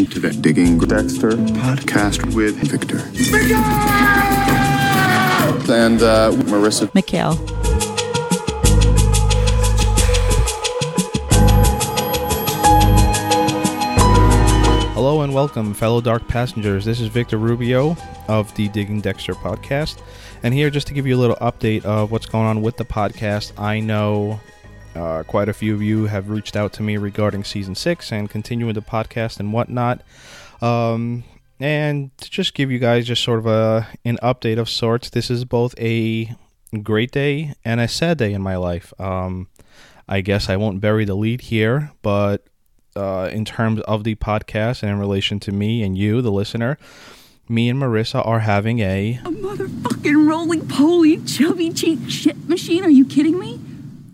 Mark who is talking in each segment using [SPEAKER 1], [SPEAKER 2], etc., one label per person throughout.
[SPEAKER 1] Welcome to the Digging Dexter podcast with Victor. And uh, Marissa.
[SPEAKER 2] Mikhail.
[SPEAKER 3] Hello and welcome, fellow dark passengers. This is Victor Rubio of the Digging Dexter podcast. And here, just to give you a little update of what's going on with the podcast, I know uh, quite a few of you have reached out to me regarding season six and continuing the podcast and whatnot. Um, and to just give you guys just sort of a an update of sorts, this is both a great day and a sad day in my life. Um, I guess I won't bury the lead here, but uh, in terms of the podcast and in relation to me and you, the listener, me and Marissa are having a
[SPEAKER 2] A motherfucking roly poly chubby cheek shit machine. Are you kidding me?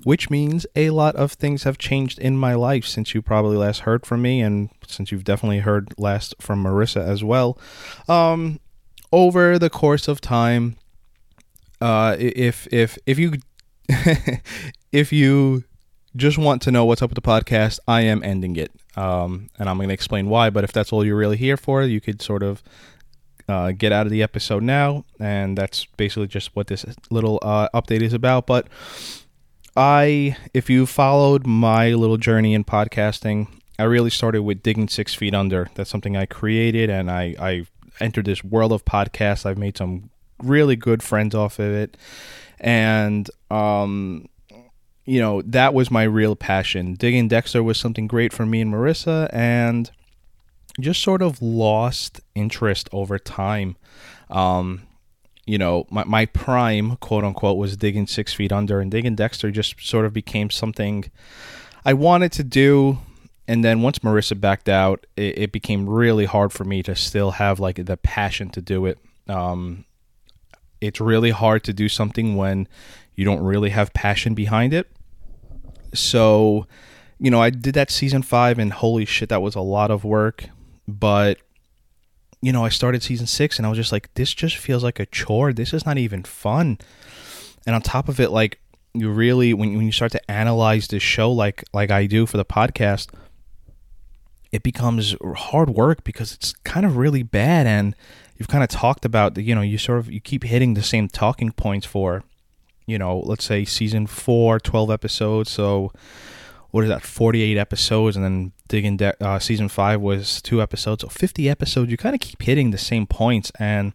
[SPEAKER 3] Which means a lot of things have changed in my life since you probably last heard from me and since you've definitely heard last from Marissa as well. Um, over the course of time, uh, if if if you if you just want to know what's up with the podcast, I am ending it, um, and I'm going to explain why. But if that's all you're really here for, you could sort of uh, get out of the episode now, and that's basically just what this little uh, update is about. But I, if you followed my little journey in podcasting, I really started with digging six feet under. That's something I created, and I, I entered this world of podcasts. I've made some really good friends off of it, and um, you know that was my real passion. Digging Dexter was something great for me and Marissa, and just sort of lost interest over time. Um, you know, my, my prime, quote unquote, was digging six feet under, and digging Dexter just sort of became something I wanted to do. And then once Marissa backed out, it, it became really hard for me to still have like the passion to do it. Um, it's really hard to do something when you don't really have passion behind it. So, you know, I did that season five, and holy shit, that was a lot of work. But you know, I started season six and I was just like, this just feels like a chore. This is not even fun. And on top of it, like you really when when you start to analyze this show like like I do for the podcast, it becomes hard work because it's kind of really bad and you've kind of talked about the you know, you sort of you keep hitting the same talking points for, you know, let's say season four, 12 episodes. So what is that 48 episodes and then digging de- uh, season 5 was two episodes. So 50 episodes you kind of keep hitting the same points and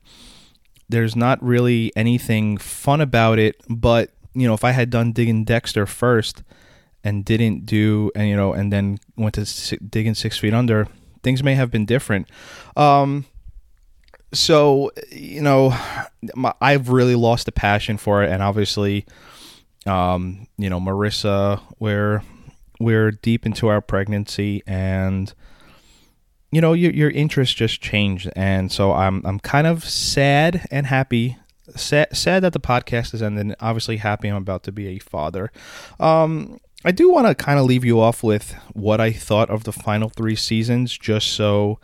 [SPEAKER 3] there's not really anything fun about it but you know if i had done digging dexter first and didn't do and you know and then went to digging six feet under things may have been different. Um so you know my, i've really lost the passion for it and obviously um you know marissa where we're deep into our pregnancy and you know your your interest just changed and so I'm I'm kind of sad and happy sad, sad that the podcast is ending. Obviously happy I'm about to be a father. Um I do want to kind of leave you off with what I thought of the final 3 seasons just so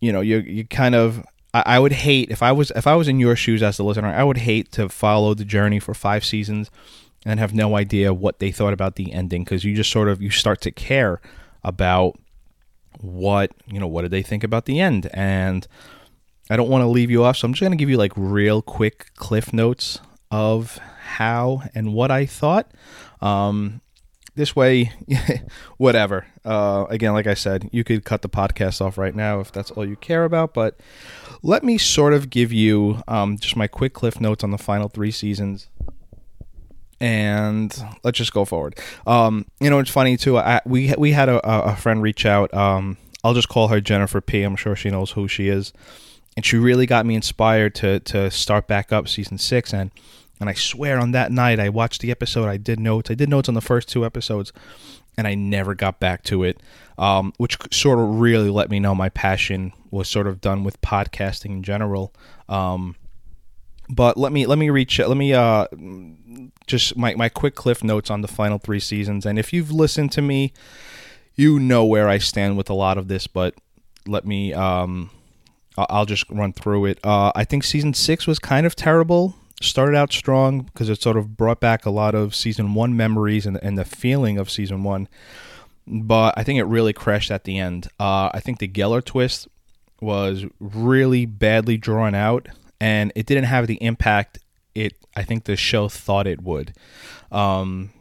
[SPEAKER 3] you know you you kind of I, I would hate if I was if I was in your shoes as the listener I would hate to follow the journey for 5 seasons and have no idea what they thought about the ending because you just sort of you start to care about what you know what did they think about the end? And i don't want to leave you off so i'm just going to give you like real quick cliff notes of how and what i thought. Um this way whatever. Uh again like i said you could cut the podcast off right now if that's all you care about but let me sort of give you um just my quick cliff notes on the final three seasons and let's just go forward. Um, you know, it's funny too. I, we we had a, a friend reach out. Um, I'll just call her Jennifer P. I'm sure she knows who she is, and she really got me inspired to to start back up season six. And and I swear on that night I watched the episode. I did notes. I did notes on the first two episodes, and I never got back to it. Um, which sort of really let me know my passion was sort of done with podcasting in general. Um, but let me let me reach let me uh just my, my quick cliff notes on the final three seasons. And if you've listened to me you know where i stand with a lot of this but let me um i'll just run through it. Uh i think season six was kind of terrible. Started out strong because it sort of brought back a lot of season one memories and, and the feeling of season one. But I think it really crashed at the end. Uh, I think the Gellar twist was really badly drawn out, and it didn't have the impact it I think the show thought it would. Um,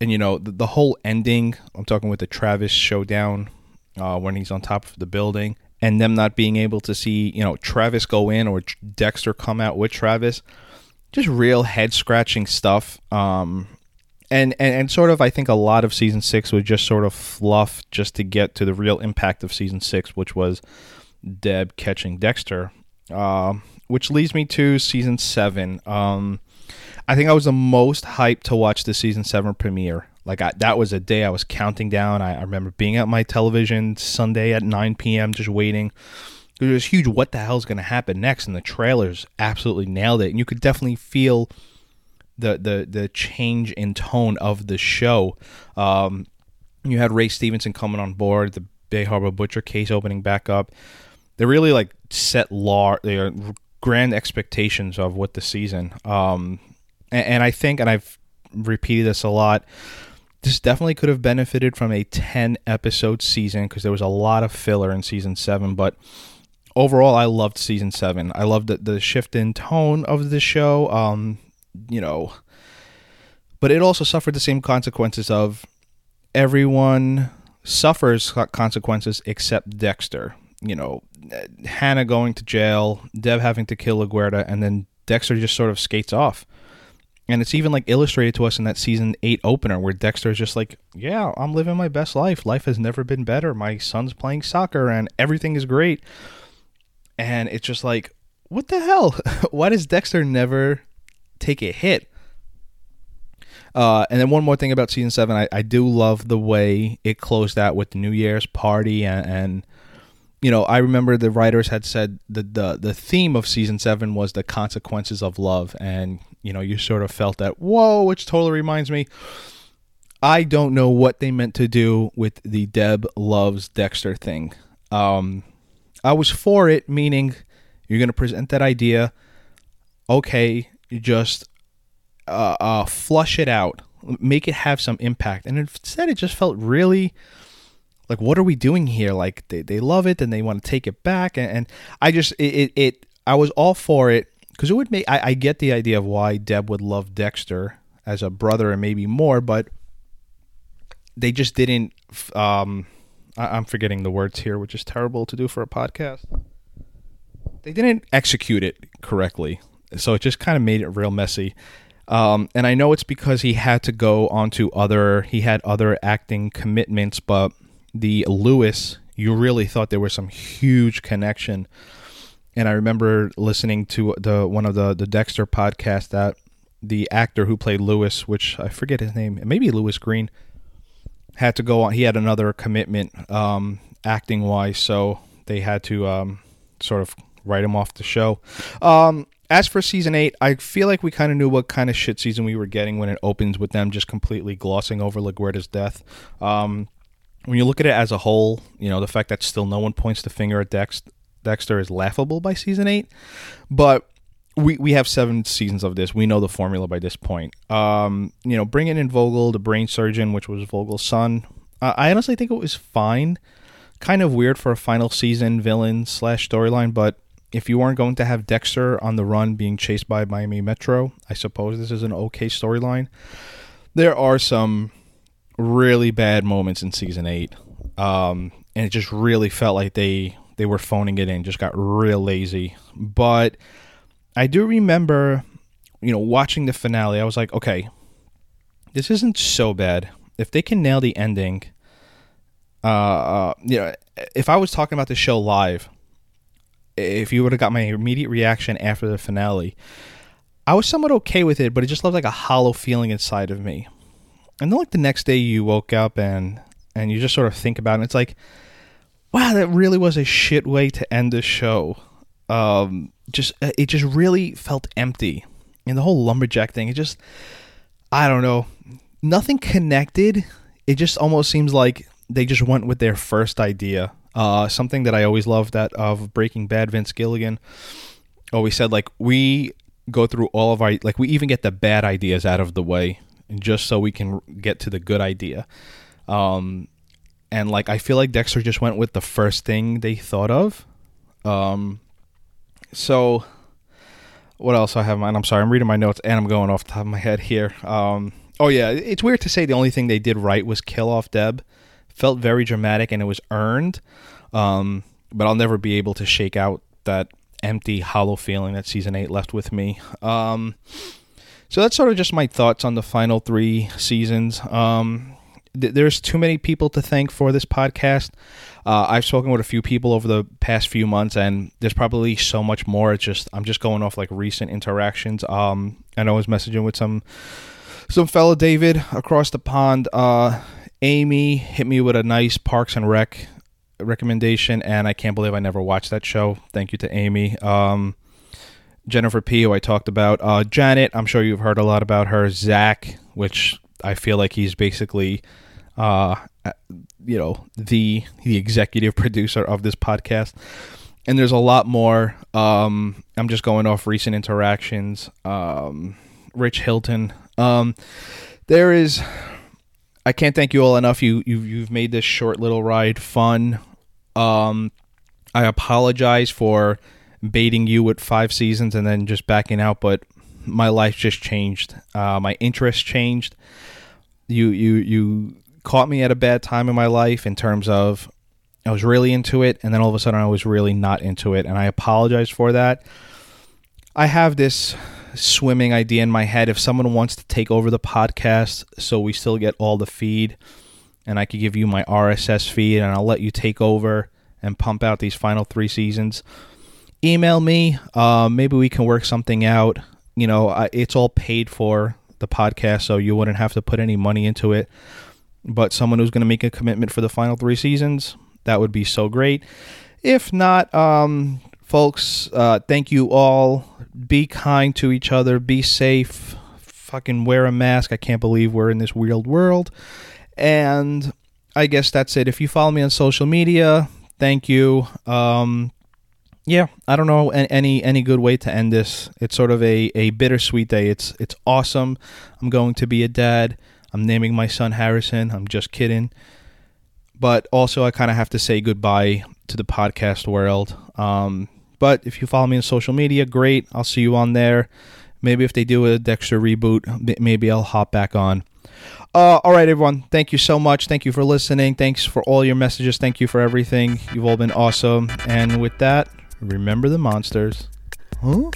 [SPEAKER 3] and you know the, the whole ending. I'm talking with the Travis showdown uh, when he's on top of the building, and them not being able to see you know Travis go in or Dexter come out with Travis. Just real head scratching stuff. Um, and, and and sort of I think a lot of season six was just sort of fluff just to get to the real impact of season six, which was Deb catching Dexter. Uh, which leads me to season seven. Um, I think I was the most hyped to watch the season seven premiere. Like I, that was a day I was counting down. I, I, remember being at my television Sunday at 9 p.m. just waiting. It was huge. What the hell is going to happen next? And the trailers absolutely nailed it. And you could definitely feel the the the change in tone of the show. Um, you had Ray Stevenson coming on board, the Bay Harbor Butcher case opening back up. They really like set law, their grand expectations of what the season. Um, and, and I think, and I've repeated this a lot. This definitely could have benefited from a 10 episode season because there was a lot of filler in season 7 but overall i loved season 7 i loved the, the shift in tone of the show um, you know, but it also suffered the same consequences of everyone suffers consequences except Dexter. You know, Hannah going to jail, Deb having to kill LaGuerta, and then Dexter just sort of skates off. And it's even like illustrated to us in that season eight opener where Dexter is just like, Yeah, I'm living my best life. Life has never been better. My son's playing soccer and everything is great. And it's just like, what the hell? Why does Dexter never take a hit. Uh, and then one more thing about season seven, I, I do love the way it closed out with the New Year's party, and, and you know, I remember the writers had said that the the theme of season seven was the consequences of love, and you know, you sort of felt that whoa, which totally reminds me. I don't know what they meant to do with the Deb loves Dexter thing. Um, I was for it, meaning you're going to present that idea. Okay, you just uh, uh, flush it out, make it have some impact. And instead, it just felt really like, what are we doing here? Like they, they love it and they want to take it back. And, and I just, it, it, it, I was all for it because it would make, I, I get the idea of why Deb would love Dexter as a brother and maybe more, but they just didn't, um, I, I'm forgetting the words here, which is terrible to do for a podcast. They didn't execute it correctly so it just kind of made it real messy. Um, and I know it's because he had to go on to other, he had other acting commitments, but the Louis, you really thought there was some huge connection. And I remember listening to the one of the the Dexter podcast that the actor who played Louis, which I forget his name, maybe Lewis Green, had to go on. He had another commitment, um, acting wise, so they had to um, sort of write him off the show. Um, as for season eight, I feel like we kind of knew what kind of shit season we were getting when it opens with them just completely glossing over LaGuerta's death. Um, when you look at it as a whole, you know the fact that still no one points the finger at Dex- Dexter is laughable by season eight, but we we have seven seasons of this. We know the formula by this point. Um, you know, bringing in Vogel, the brain surgeon, which was Vogel's son. Uh, I honestly think it was fine. Kind of weird for a final season villain slash storyline, but if you weren't going to have Dexter on the run being chased by Miami Metro, I suppose this is an okay storyline. There are some really bad moments in season eight, um, and it just really felt like they they were phoning it in, just got real lazy. But I do remember, you know, watching the finale. I was like, okay, this isn't so bad. If they can nail the ending, uh, uh you know, if I was talking about the show live if you would have got my immediate reaction after the finale, I was somewhat okay with it, but it just left like a hollow feeling inside of me. And then like the next day you woke up and and you just sort of think about it, it's like, wow, that really was a shit way to end the show. Um, just uh, it just really felt empty. And the whole lumberjack thing, it just I don't know. Nothing connected. It just almost seems like they just went with their first idea uh, something that I always loved that of Breaking Bad, Vince Gilligan always said like we go through all of our like we even get the bad ideas out of the way just so we can get to the good idea. Um, and like I feel like Dexter just went with the first thing they thought of. Um, so what else I have in mind? I'm sorry, I'm reading my notes and I'm going off the top of my head here. Um, oh yeah, it's weird to say the only thing they did right was kill off Deb. Felt very dramatic and it was earned. Um, but I'll never be able to shake out that empty, hollow feeling that season eight left with me. Um, so that's sort of just my thoughts on the final three seasons. Um, th- there's too many people to thank for this podcast. Uh, I've spoken with a few people over the past few months, and there's probably so much more. It's just I'm just going off like recent interactions. Um, and I was messaging with some some fellow David across the pond. Uh, Amy hit me with a nice Parks and Rec recommendation, and I can't believe I never watched that show. Thank you to Amy. Um, Jennifer P, who I talked about. Uh, Janet, I'm sure you've heard a lot about her. Zach, which I feel like he's basically, uh, you know, the the executive producer of this podcast. And there's a lot more. Um, I'm just going off recent interactions. Um, Rich Hilton. Um, there is. I can't thank you all enough. You you you've made this short little ride fun. Um, I apologize for baiting you with five seasons and then just backing out, but my life just changed. Uh, my interest changed. You you you caught me at a bad time in my life in terms of I was really into it, and then all of a sudden I was really not into it, and I apologize for that. I have this swimming idea in my head. If someone wants to take over the podcast, so we still get all the feed, and I could give you my RSS feed, and I'll let you take over and pump out these final three seasons email me. Uh, maybe we can work something out. You know, I, it's all paid for the podcast, so you wouldn't have to put any money into it. But someone who's going to make a commitment for the final three seasons, that would be so great. If not, um, folks, uh, thank you all. Be kind to each other. Be safe. Fucking wear a mask. I can't believe we're in this weird world. And I guess that's it. If you follow me on social media, thank you. Um, yeah, I don't know any any good way to end this. It's sort of a, a bittersweet day. It's it's awesome. I'm going to be a dad. I'm naming my son Harrison. I'm just kidding. But also, I kind of have to say goodbye to the podcast world. Um, but if you follow me on social media, great. I'll see you on there. Maybe if they do a Dexter reboot, maybe I'll hop back on. Uh, all right, everyone. Thank you so much. Thank you for listening. Thanks for all your messages. Thank you for everything. You've all been awesome. And with that, Remember the monsters. Huh?